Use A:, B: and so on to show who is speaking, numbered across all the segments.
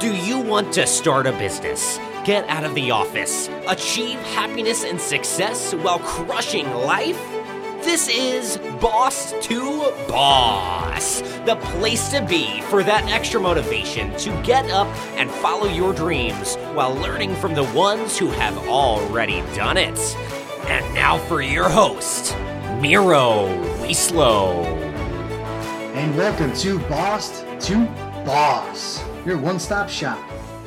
A: Do you want to start a business, get out of the office, achieve happiness and success while crushing life? This is Boss to Boss, the place to be for that extra motivation to get up and follow your dreams while learning from the ones who have already done it. And now for your host, Miro Wieslow.
B: And welcome to Boss to Boss, your one stop shop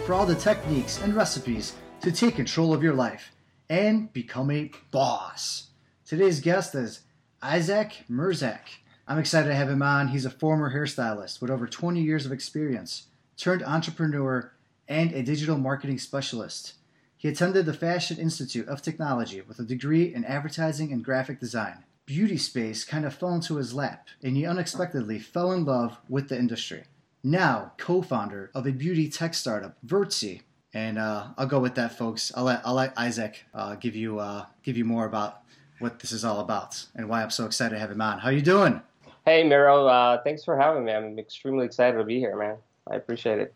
B: for all the techniques and recipes to take control of your life and become a boss. Today's guest is Isaac Mirzak. I'm excited to have him on. He's a former hairstylist with over 20 years of experience, turned entrepreneur, and a digital marketing specialist. He attended the Fashion Institute of Technology with a degree in advertising and graphic design. Beauty space kind of fell into his lap, and he unexpectedly fell in love with the industry. Now, co-founder of a beauty tech startup, Virtzy, and uh, I'll go with that, folks. I'll let I'll let Isaac uh, give you uh, give you more about what this is all about and why I'm so excited to have him on. How are you doing?
C: Hey, Miro. Uh, thanks for having me. I'm extremely excited to be here, man. I appreciate it.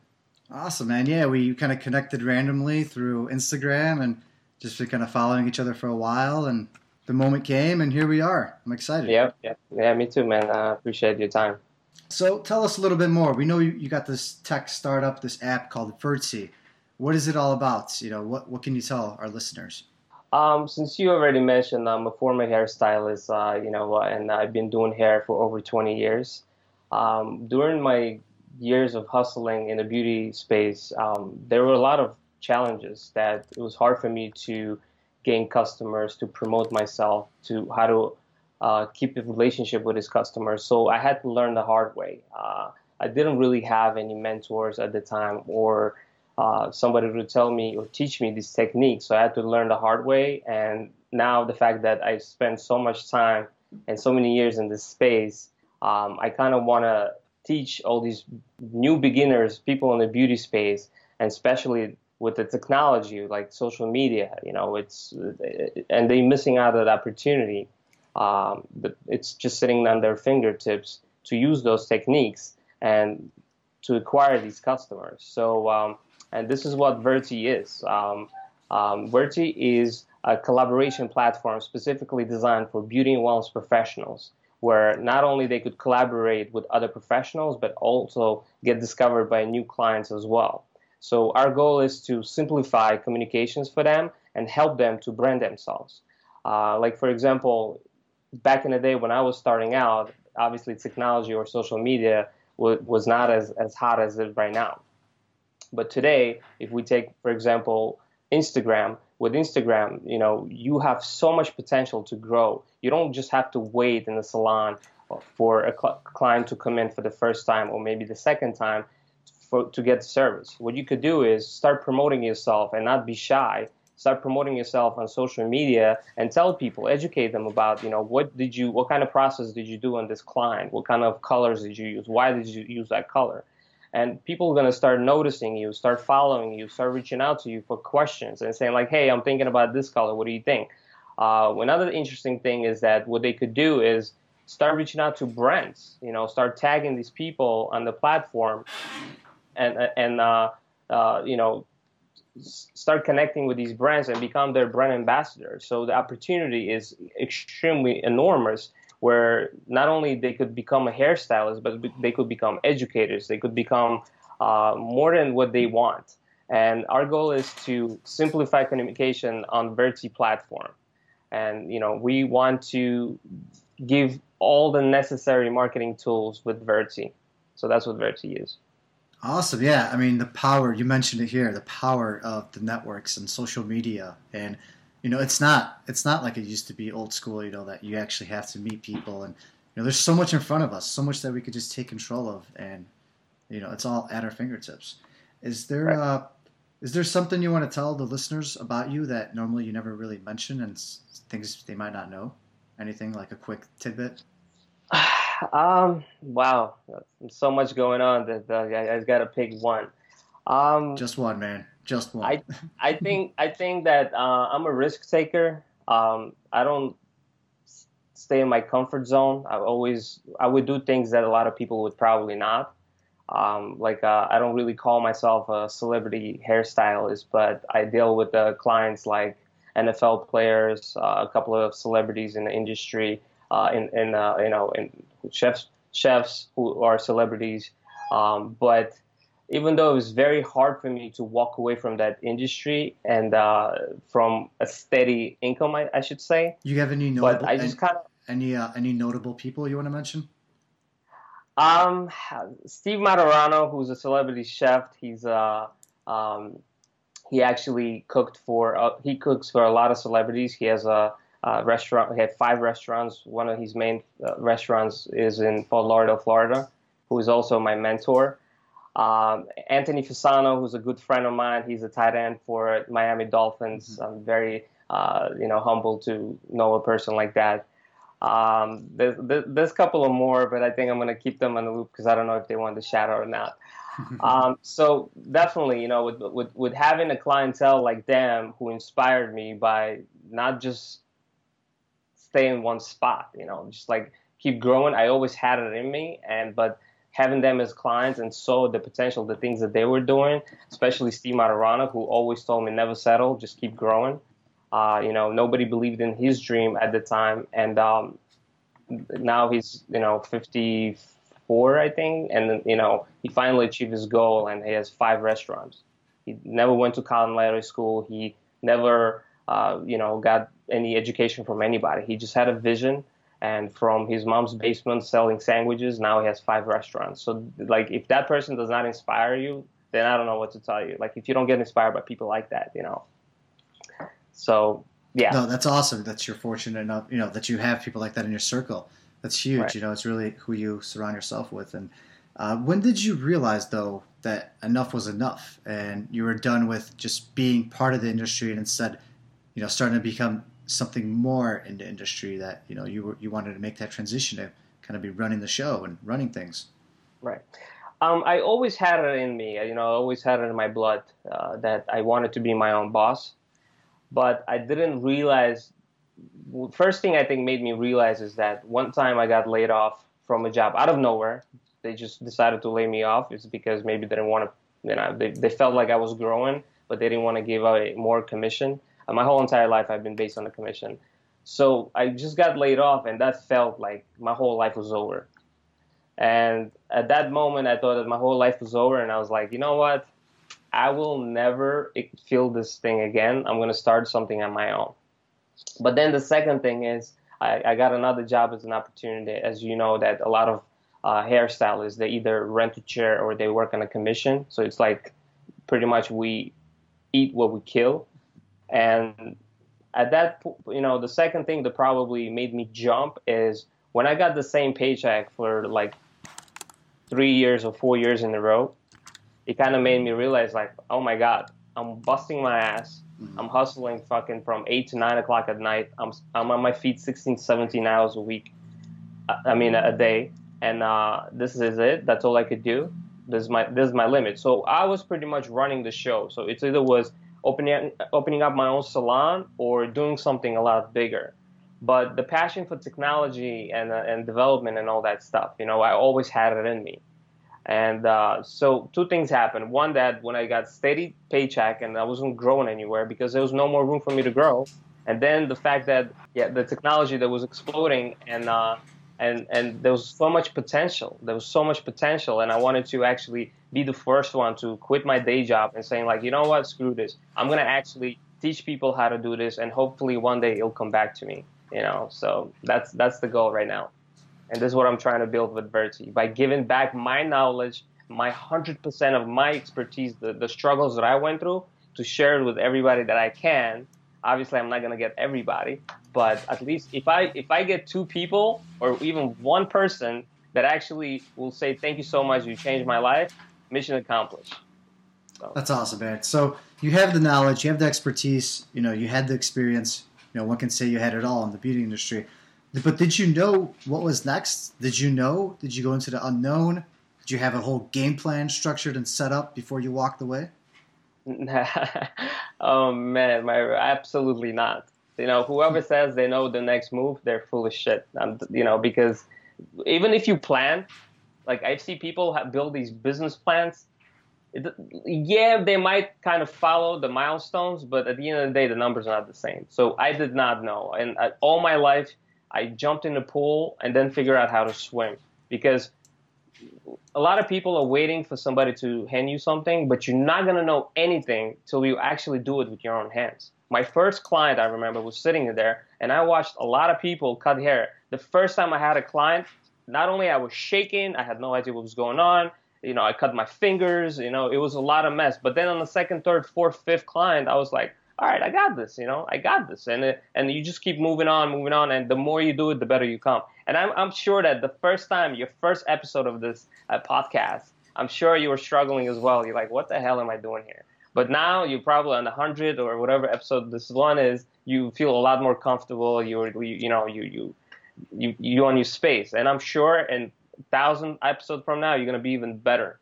B: Awesome, man. Yeah, we kind of connected randomly through Instagram and just been kind of following each other for a while. And the moment came, and here we are. I'm excited.
C: Yeah, yeah, yeah. Me too, man. I appreciate your time.
B: So tell us a little bit more. We know you, you got this tech startup, this app called Virtzy. What is it all about? You know, what what can you tell our listeners?
C: Um, since you already mentioned, I'm a former hairstylist, uh, you know, and I've been doing hair for over 20 years. Um, during my years of hustling in the beauty space, um, there were a lot of challenges that it was hard for me to gain customers, to promote myself, to how to uh, keep a relationship with his customers. So I had to learn the hard way. Uh, I didn't really have any mentors at the time or uh, somebody to tell me or teach me these techniques. So I had to learn the hard way. And now the fact that I spent so much time and so many years in this space, um, I kind of want to teach all these new beginners, people in the beauty space, and especially with the technology like social media, you know, it's and they're missing out that opportunity. Um, but it's just sitting on their fingertips to use those techniques and to acquire these customers. So um, and this is what Virtzy is. Um, um, Virtzy is a collaboration platform specifically designed for beauty and wellness professionals, where not only they could collaborate with other professionals, but also get discovered by new clients as well. So our goal is to simplify communications for them and help them to brand themselves. Uh, like for example, back in the day when I was starting out, obviously technology or social media was not as, as hot as it right now. But today, if we take, for example, Instagram, with Instagram, you know, you have so much potential to grow. You don't just have to wait in the salon for a cl- client to come in for the first time or maybe the second time for, to get service. What you could do is start promoting yourself and not be shy. Start promoting yourself on social media and tell people, educate them about, you know, what did you, what kind of process did you do on this client? What kind of colors did you use? Why did you use that color? and people are going to start noticing you, start following you, start reaching out to you for questions and saying like, "Hey, I'm thinking about this color. What do you think?" Uh, another interesting thing is that what they could do is start reaching out to brands. You know, start tagging these people on the platform, and and uh, uh, you know, start connecting with these brands and become their brand ambassador. So the opportunity is extremely enormous where not only they could become a hairstylist, but they could become educators. They could become uh, more than what they want. And our goal is to simplify communication on Virtzy platform. And you know, we want to give all the necessary marketing tools with Virtzy. So that's what Virtzy is.
B: Awesome. Yeah. I mean, the power, you mentioned it here, the power of the networks and social media and you know it's not it's not like it used to be old school you know that you actually have to meet people and you know there's so much in front of us so much that we could just take control of and you know it's all at our fingertips is there right. uh is there something you want to tell the listeners about you that normally you never really mention and things they might not know anything like a quick tidbit
C: um wow so much going on that uh, I, i've got to pick one
B: um just one man just one.
C: I I think I think that uh, I'm a risk taker. Um, I don't stay in my comfort zone. I always I would do things that a lot of people would probably not. Um, like uh, I don't really call myself a celebrity hairstylist, but I deal with the clients like NFL players, uh, a couple of celebrities in the industry, uh, in, in uh, you know, in chefs, chefs who are celebrities. Um, but even though it was very hard for me to walk away from that industry and uh, from a steady income, I, I, should say.
B: You have any notable? But I just kind of any uh, any notable people you want to mention?
C: Um, Steve Martorano, who's a celebrity chef, he's uh, um, he actually cooked for uh, he cooks for a lot of celebrities. He has a, a restaurant. He had five restaurants. One of his main uh, restaurants is in Fort Lauderdale, Florida. Who is also my mentor. Um, Anthony Fasano, who's a good friend of mine. He's a tight end for Miami Dolphins. Mm-hmm. I'm very uh, you know humbled to know a person like that. Um, there's, there's a couple of more, but I think I'm going to keep them on the loop because I don't know if they want the shout out or not. um, so definitely, you know, with, with, with having a clientele like them who inspired me by not just stay in one spot, you know, just like keep growing. I always had it in me, and but having them as clients and saw the potential, the things that they were doing, especially Steve Martorano, who always told me never settle, just keep growing. Uh, you know, nobody believed in his dream at the time, and um, now he's you know 54, I think, and you know he finally achieved his goal, and he has five restaurants. He never went to culinary school. He never uh, you know got any education from anybody. He just had a vision, and from his mom's basement selling sandwiches, now he has five restaurants. So like, if that person does not inspire you, then I don't know what to tell you. Like, if you don't get inspired by people like that, you know so yeah.
B: No, that's awesome. That's you're fortunate enough, you know, that you have people like that in your circle. That's huge. Right. You know, it's really who you surround yourself with. And uh, when did you realize though that enough was enough, and you were done with just being part of the industry, and instead, you know, starting to become something more in the industry that you know you were you wanted to make that transition to kind of be running the show and running things.
C: Right. Um, I always had it in me. You know, I always had it in my blood uh, that I wanted to be my own boss but I didn't realize. First thing I think made me realize is that one time I got laid off from a job out of nowhere. They just decided to lay me off. It's because maybe they didn't want to, you know, they, they felt like I was growing, but they didn't want to give out more commission. And my whole entire life I've been based on the commission. So I just got laid off, and that felt like my whole life was over. And at that moment, I thought that my whole life was over, and I was like, you know what? I will never feel this thing again. I'm going to start something on my own. But then the second thing is, I, I got another job as an opportunity. As you know, that a lot of uh, hairstylists they either rent a chair or they work on a commission. So it's like pretty much we eat what we kill. And at that, you know, the second thing that probably made me jump is when I got the same paycheck for like three years or four years in a row it kind of made me realize like, oh my god, I'm busting my ass. Mm-hmm. I'm hustling fucking from eight to nine o'clock at night. I'm I'm on my feet 16, 17 hours a week. I mean a day, and uh, this is it. That's all I could do. This is my this is my limit. So I was pretty much running the show. So it either was opening opening up my own salon or doing something a lot bigger. But the passion for technology and uh, and development and all that stuff, you know, I always had it in me. And uh, so two things happened. One that when I got steady paycheck and I wasn't growing anywhere because there was no more room for me to grow. And then the fact that yeah, the technology that was exploding and uh, and and there was so much potential. There was so much potential, and I wanted to actually be the first one to quit my day job and saying like, you know what, screw this. I'm gonna actually teach people how to do this, and hopefully one day it'll come back to me. You know, so that's that's the goal right now. And this is what I'm trying to build with Virtzy by giving back my knowledge, my 100% of my expertise, the, the struggles that I went through, to share it with everybody that I can. Obviously, I'm not to get everybody, but at least if I if I get two people or even one person that actually will say thank you so much, you changed my life, mission accomplished.
B: So. That's awesome, man. So you have the knowledge, you have the expertise, you know, you had the experience. You know, one can say you had it all in the beauty industry. But did you know what was next? Did you know? Did you go into the unknown? Did you have a whole game plan structured and set up before you walked away?
C: oh man, my absolutely not. You know, whoever says they know the next move, they're full of shit. Um, you know, because even if you plan, Like I see people have build these business plans. It, yeah, they might kind of follow the milestones, but at the end of the day, the numbers are not the same. So I did not know, and I, all my life, I jumped in the pool and then figured out how to swim because a lot of people are waiting for somebody to hand you something, but you're not gonna know anything till you actually do it with your own hands. My first client, I remember, was sitting there, and I watched a lot of people cut hair. The first time I had a client, not only I was shaking, I had no idea what was going on. You know, I cut my fingers. You know, it was a lot of mess. But then on the second, third, fourth, fifth client, I was like, all right, I got this. You know, I got this, and it, and you just keep moving on, moving on, and the more you do it, the better you come. And I'm I'm sure that the first time, your first episode of this uh, podcast, I'm sure you were struggling as well. You're like, what the hell am I doing here? But now you're probably on the hundred or whatever episode this one is. You feel a lot more comfortable. You you, you know you you you you on your space, and I'm sure in thousand episodes from now you're gonna be even better.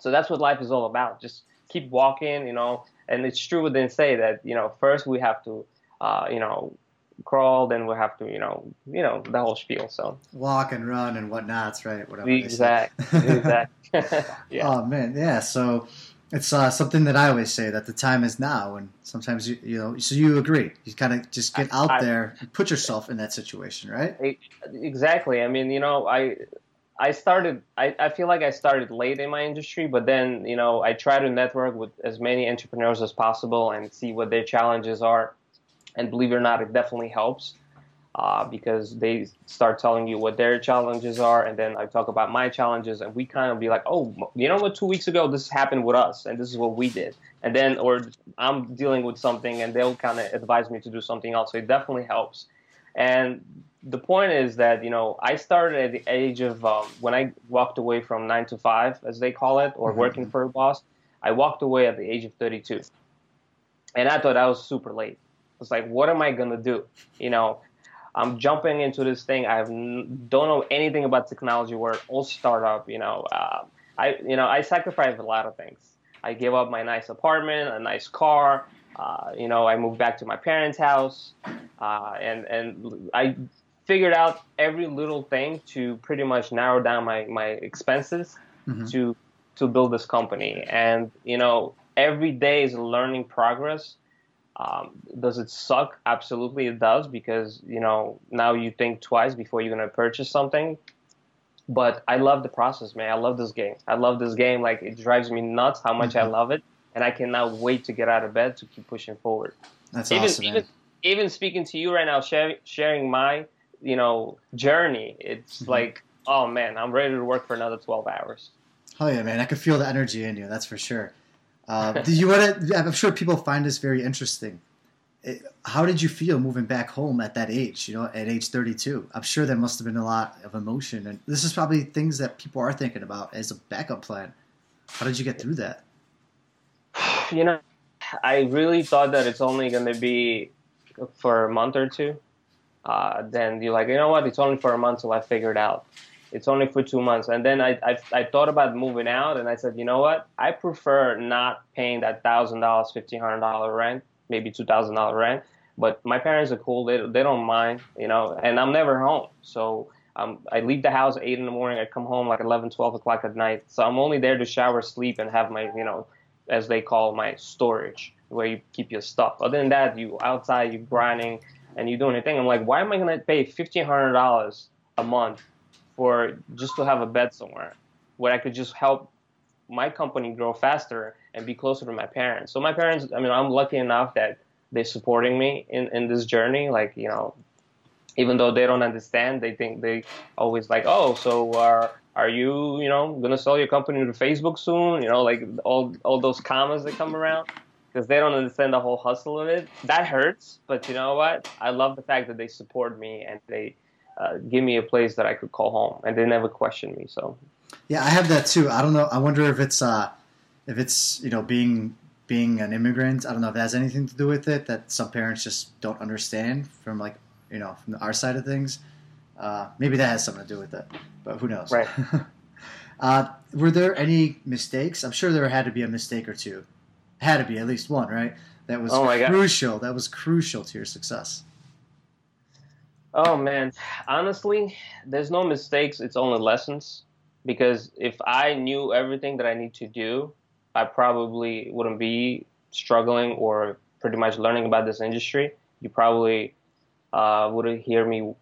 C: So that's what life is all about. Just keep walking, you know. And it's true what they say that you know first we have to uh, you know crawl, then we have to you know you know the whole spiel. So
B: walk and run and whatnots, right? Whatever.
C: Exactly. exactly.
B: yeah. Oh man, yeah. So it's uh, something that I always say that the time is now, and sometimes you you know. So you agree? You kind of just get out I, there and put yourself in that situation, right?
C: Exactly. I mean, you know, I I started. I, I feel like I started late in my industry, but then you know I try to network with as many entrepreneurs as possible and see what their challenges are, and believe it or not, it definitely helps uh, because they start telling you what their challenges are, and then I talk about my challenges, and we kind of be like, oh, you know what? Two weeks ago, this happened with us, and this is what we did, and then or I'm dealing with something, and they'll kind of advise me to do something else. So it definitely helps. And the point is that you know I started at the age of um, when I walked away from nine to five, as they call it, or mm-hmm. working for a boss. I walked away at the age of 32, and I thought I was super late. I was like, what am I gonna do? You know, I'm jumping into this thing. I don't know anything about technology work, all startup. You know, uh, I you know I sacrificed a lot of things. I gave up my nice apartment, a nice car. Uh, you know, I moved back to my parents' house, uh, and and I figured out every little thing to pretty much narrow down my my expenses mm-hmm. to to build this company. And you know, every day is a learning progress. Um, does it suck? Absolutely, it does because you know now you think twice before you're gonna purchase something. But I love the process, man. I love this game. I love this game. Like it drives me nuts how much mm-hmm. I love it, and I cannot wait to get out of bed to keep pushing forward.
B: That's
C: even,
B: awesome,
C: even, even speaking to you right now, share, sharing my you know journey, it's mm-hmm. like oh man, I'm ready to work for another 12 hours.
B: Oh yeah, man! I can feel the energy in you. That's for sure. Uh, do you want to? I'm sure people find this very interesting. It, how did you feel moving back home at that age? You know, at age 32, I'm sure there must have been a lot of emotion, and this is probably things that people are thinking about as a backup plan. How did you get through that?
C: You know, I really thought that it's only going to be for a month or two. Uh, then you're like, you know what? It's only for a month till I figure it out it's only for two months. And then I, I, I, thought about moving out, and I said, you know what? I prefer not paying that thousand dollars, fifteen hundred dollar rent, maybe two thousand dollar rent. But my parents are cool; they they don't mind, you know. And I'm never home, so um, I leave the house eight in the morning. I come home like 11, 12 o'clock at night. So I'm only there to shower, sleep, and have my, you know, as they call my storage, where you keep your stuff. Other than that, you outside, you grinding, and you doing anything. I'm like, why am I gonna pay fifteen hundred dollars a month for just to have a bed somewhere where I could just help my company grow faster and be closer to my parents. So my parents, I mean, I'm lucky enough that they're supporting me in, in this journey. Like, you know, even though they don't understand, they think they always like, oh, so are are you, you know, gonna sell your company to Facebook soon? You know, like all all those comments that come around because they don't understand the whole hustle of it. That hurts, but you know what? I love the fact that they support me and they uh, give me a place that I could call home, and they never questioned me. So,
B: yeah, I have that too. I don't know. I wonder if it's uh, if it's you know being being an immigrant. I don't know if that has anything to do with it. That some parents just don't understand from like you know from our side of things. Uh, maybe that has something to do with it, but who knows?
C: Right.
B: uh, were there any mistakes? I'm sure there had to be a mistake or two. Had to be at least one, right? That was oh crucial. God. That was crucial to your success.
C: Oh man, honestly, there's no mistakes. It's only lessons. because if I knew everything that I need to do, I probably wouldn't be struggling or pretty much learning about this industry. You probably uh, wouldn't hear me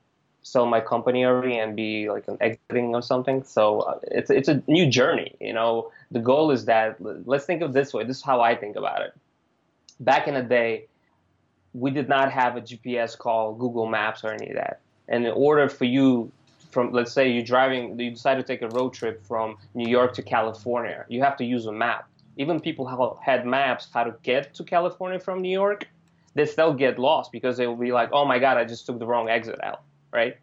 C: sell my company already and be like an exiting or something. So uh, it's it's a new journey. You know, the goal is that let's think of this way. This is how I think about it. Back in the day, we did not have a GPS call, Google Maps or any of that. And in order for you from let's say you're driving you decide to take a road trip from New York to California, you have to use a map. Even people have, had maps how to get to California from New York, they still get lost because they will be like, "Oh my god, I just took the wrong exit out." Right?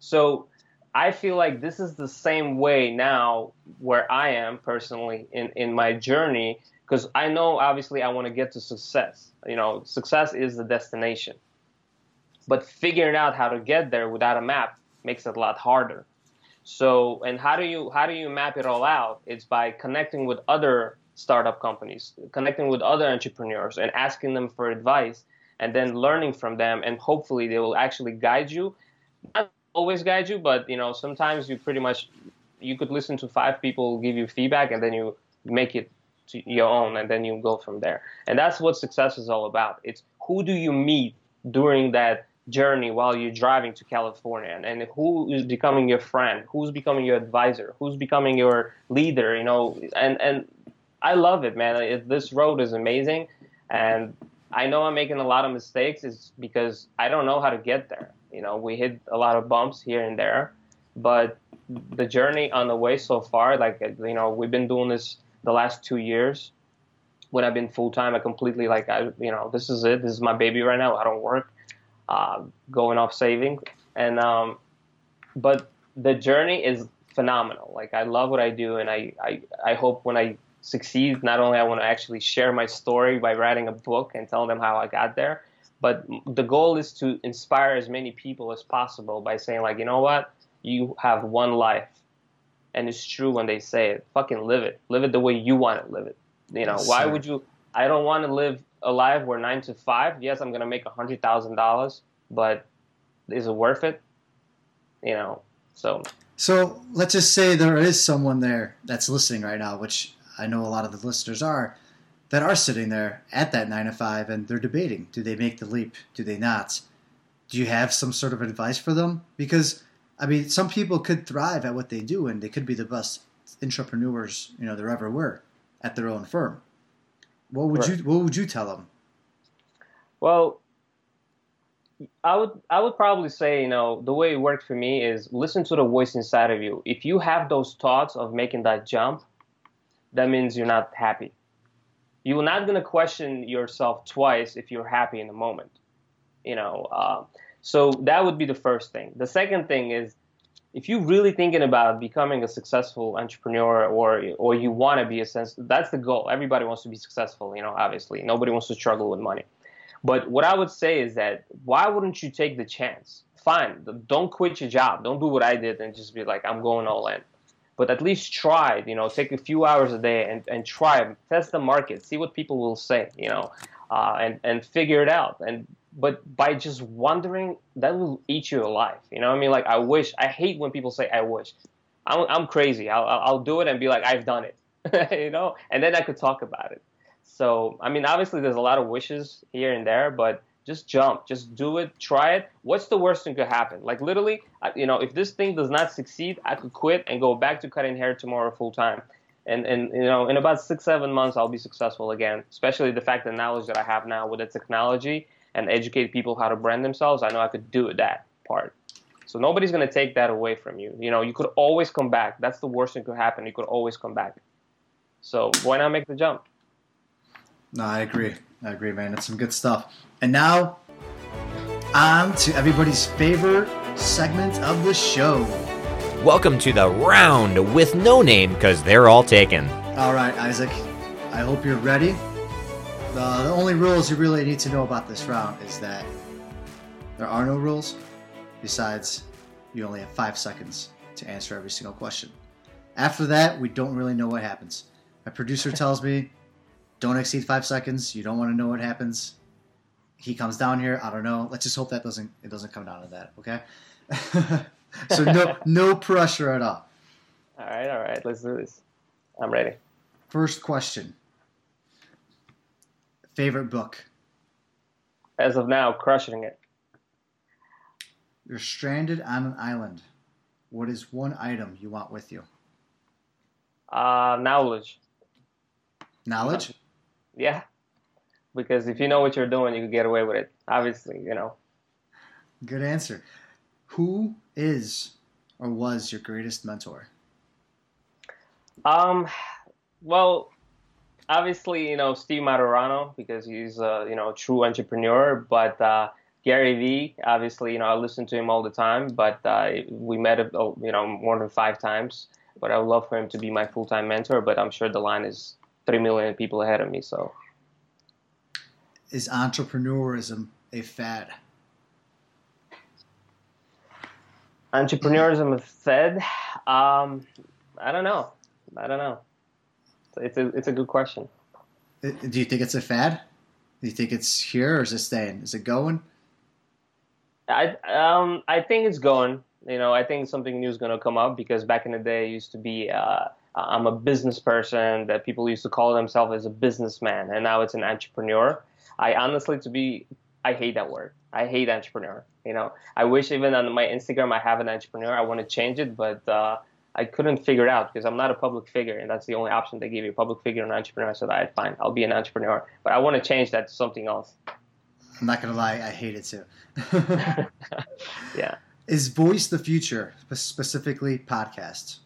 C: So I feel like this is the same way now where I am personally in, in my journey because I know obviously I want to get to success. You know, success is the destination. But figuring out how to get there without a map makes it a lot harder. So, and how do you how do you map it all out? It's by connecting with other startup companies, connecting with other entrepreneurs and asking them for advice and then learning from them and hopefully they will actually guide you. Not always guide you, but you know, sometimes you pretty much you could listen to five people give you feedback and then you make it to your own and then you go from there. And that's what success is all about. It's who do you meet during that journey while you're driving to California and, who is becoming your friend, who's becoming your advisor, who's becoming your leader, you know, and, and I love it, man. It, this road is amazing. And I know I'm making a lot of mistakes is because I don't know how to get there. You know, we hit a lot of bumps here and there, but the journey on the way so far, like, you know, we've been doing this the last two years when I've been full time. I completely like, I, you know, this is it. This is my baby right now. I don't work uh, going off saving. And um, but the journey is phenomenal. Like I love what I do, and I, I I hope when I succeed, not only I want to actually share my story by writing a book and telling them how I got there, but the goal is to inspire as many people as possible by saying like, you know what, you have one life, and it's true when they say it. Fucking live it. Live it the way you want to live it. You know, yes, why would you? I don't want to live alive where nine to five, yes, I'm gonna make a hundred thousand dollars, but is it worth it? You know, so.
B: So let's just say there is someone there that's listening right now, which I know a lot of the listeners are, that are sitting there at that nine to five and they're debating: do they make the leap? Do they not? Do you have some sort of advice for them? Because I mean, some people could thrive at what they do, and they could be the best entrepreneurs you know there ever were at their own firm. What would right. you What would you tell them?
C: Well, I would I would probably say you know the way it worked for me is listen to the voice inside of you. If you have those thoughts of making that jump, that means you're not happy. You're not gonna question yourself twice if you're happy in the moment. You know, uh, so that would be the first thing. The second thing is if you're really thinking about becoming a successful entrepreneur or or you want to be a sense that's the goal. Everybody wants to be successful you know obviously. Nobody wants to struggle with money. But what i would say is that why wouldn't you take the chance? Fine don't quit your job. Don't do what i did and just be like i'm going all in. But at least try you know take a few hours a day and, and try. Test the market. See what people will say you know uh, and and figure it out. And but by just wondering, that will eat you alive. You know what I mean? Like, I wish, I hate when people say, I wish. I'm, I'm crazy. I'll, I'll do it and be like, I've done it, you know? And then I could talk about it. So, I mean, obviously, there's a lot of wishes here and there, but just jump, just do it, try it. What's the worst thing could happen? Like, literally, you know, if this thing does not succeed, I could quit and go back to cutting hair tomorrow full time. And, and you know, in about six, seven months, I'll be successful again, especially the fact and knowledge that I have now with the technology and educate people how to brand themselves, I know I could do that part. So nobody's going to take that away from you. You know, you could always come back. That's the worst thing could happen. You could always come back. So why not make the jump?
B: No, I agree. I agree, man. It's some good stuff. And now, on to everybody's favorite segment of the show.
A: Welcome to the round with no name because they're all taken.
B: All right, Isaac. I hope you're ready. The, the only rules you really need to know about this round is that there are no rules. Besides, you only have five seconds to answer every single question. After that, we don't really know what happens. My producer tells me, don't exceed five seconds. You don't want to know what happens. He comes down here. I don't know. Let's just hope that doesn't it doesn't come down to that. Okay. so no no pressure at all.
C: All right, all right. Let's do this. I'm ready.
B: First question. Favorite book?
C: As of now, crushing it.
B: You're stranded on an island. What is one item you want with you?
C: Uh, knowledge.
B: Knowledge?
C: Yeah. Because if you know what you're doing, you can get away with it. Obviously, you know.
B: Good answer. Who is or was your greatest mentor?
C: Um, well, obviously, you know Steve Martorano because he's a you know true entrepreneur. But uh, Gary Vee, obviously, you know I listen to him all the time. But uh, we met, uh, you know, more than five times. But I would love for him to be my full time mentor. But I'm sure the line is three million people ahead of me. So,
B: is entrepreneurism a fad?
C: Entrepreneurism a fad? Um, I don't know. I don't know. It's a it's a good question.
B: Do you think it's a fad? Do you think it's here or is it staying? Is it going?
C: I um I think it's going. You know, I think something new is going to come up because back in the day, it used to be uh, I'm a business person that people used to call themselves as a businessman, and now it's an entrepreneur. I honestly, to be, I hate that word. I hate entrepreneur. You know, I wish even on my Instagram I have an entrepreneur. I want to change it, but uh, I couldn't figure out because I'm not a public figure, and that's the only option they give you: public figure and entrepreneur. So I fine, I'll be an entrepreneur, but I want to change that to something else.
B: I'm not gonna lie, I hate it too.
C: yeah.
B: Is voice the future, specifically podcasts?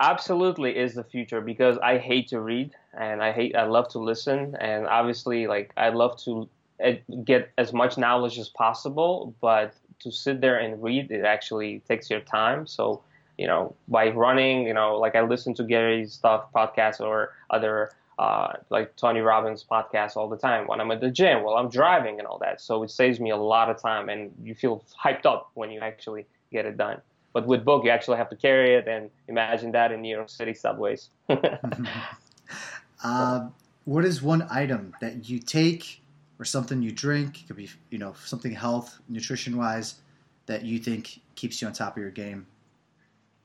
C: Absolutely is the future because I hate to read and I hate I love to listen and obviously like I love to eh, get as much knowledge as possible, but to sit there and read it actually takes your time. So you know, by running, you know, like I listen to Gary's stuff, podcasts, or other uh, like Tony Robbins podcasts all the time when I'm at the gym, while I'm driving, and all that. So it saves me a lot of time, and you feel hyped up when you actually get it done. But with book, you actually have to carry it, and imagine that in New York City subways.
B: uh, what is one item that you take, or something you drink? It could be, you know, something health, nutrition wise, that you think keeps you on top of your game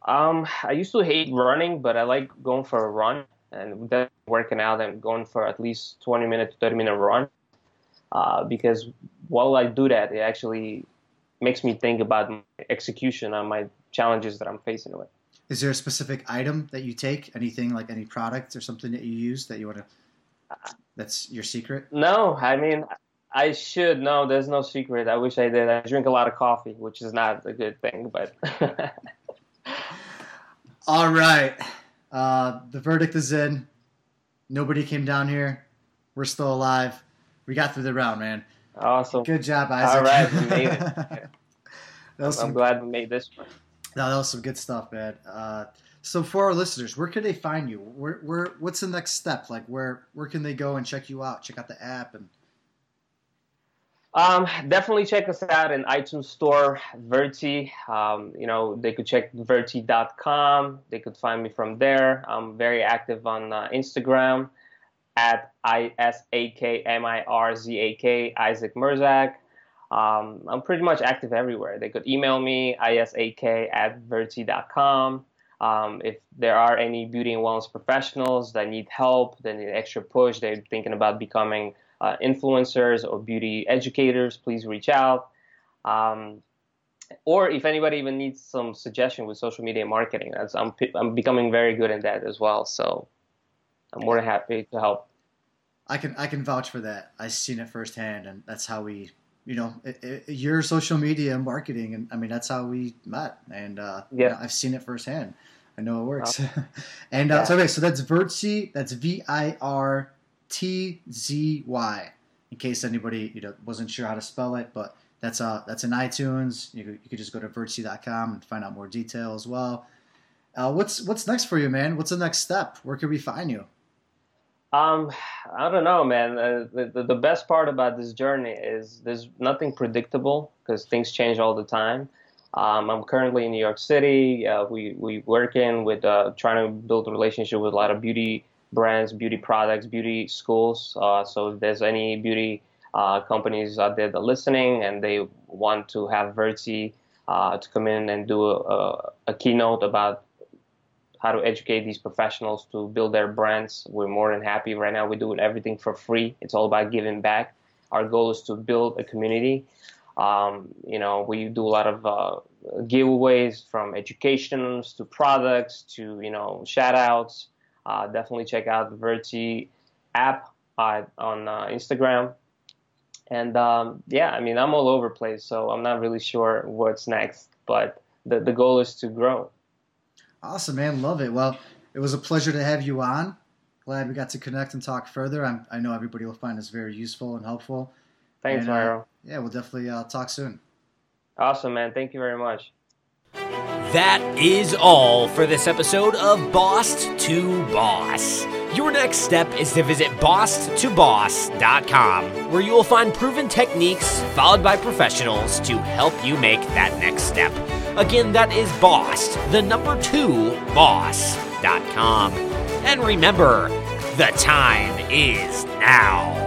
C: um, I used to hate running, but I like going for a run and then working out and going for at least 20 minute 30 minute run. Uh, because while I do that, it actually makes me think about my execution on my challenges that I'm facing with.
B: Is there a specific item that you take? Anything like any product or something that you use that you want to? That's your secret?
C: No, I mean I should. No, there's no secret. I wish I did. I drink a lot of coffee, which is not a good thing, but.
B: All right. Uh, the verdict is in. Nobody came down here. We're still alive. We got through the round, man.
C: Awesome.
B: Good job, Isaac.
C: All right, we made it. I'm some, glad we made this one.
B: No, that was some good stuff, man. Uh, so for our listeners, where can they find you? Where, where, what's the next step? Like, where, where can they go and check you out? Check out the app and
C: um, definitely check us out in iTunes Store, Virtzy. Um, you know, they could check virtzy.com. They could find me from there. I'm very active on uh, Instagram at I S A K M I R Z A K, Isaac Mirzak. Um, I'm pretty much active everywhere. They could email me, isak at virtzy.com. Um, if there are any beauty and wellness professionals that need help, that need extra push, they're thinking about becoming uh, influencers or beauty educators, please reach out. Um, or if anybody even needs some suggestion with social media marketing, I'm, I'm becoming very good in that as well. So I'm more than happy to help.
B: I can I can vouch for that. I've seen it firsthand, and that's how we, you know, it, it, your social media marketing, and I mean that's how we met. And uh, yeah, you know, I've seen it firsthand. I know it works. and uh, yeah. so okay, so that's Virtzy. That's V I R T Z Y. In case anybody you know wasn't sure how to spell it, but that's uh that's in iTunes. You could, you could just go to virtzy.com and find out more detail as well. Uh, what's what's next for you, man? What's the next step? Where can we find you?
C: Um, I don't know, man. Uh, the, the best part about this journey is there's nothing predictable because things change all the time. Um, I'm currently in New York City. Uh, we we working with uh, trying to build a relationship with a lot of beauty brands, beauty products, beauty schools. Uh, so if there's any beauty uh, companies out there that are listening and they want to have Virtzy uh, to come in and do a, a, keynote about how to educate these professionals to build their brands. We're more than happy right now. We're doing everything for free. It's all about giving back. Our goal is to build a community. Um, you know, we do a lot of uh, giveaways from educations to products to you know shout outs. Uh, definitely check out the Virtzy app uh, on uh, Instagram. And um, yeah, I mean, I'm all over the place, so I'm not really sure what's next, but the, the goal is to grow.
B: Awesome, man. Love it. Well, it was a pleasure to have you on. Glad we got to connect and talk further. I'm, i know everybody will find this very useful and helpful.
C: Thanks, and, uh,
B: yeah, we'll definitely uh, talk soon.
C: Awesome, man. Thank you very much.
A: That is all for this episode of Boss to Boss. Your next step is to visit bosstoboss.com, where you will find proven techniques followed by professionals to help you make that next step. Again, that is boss, the number two, boss.com. And remember, the time is now.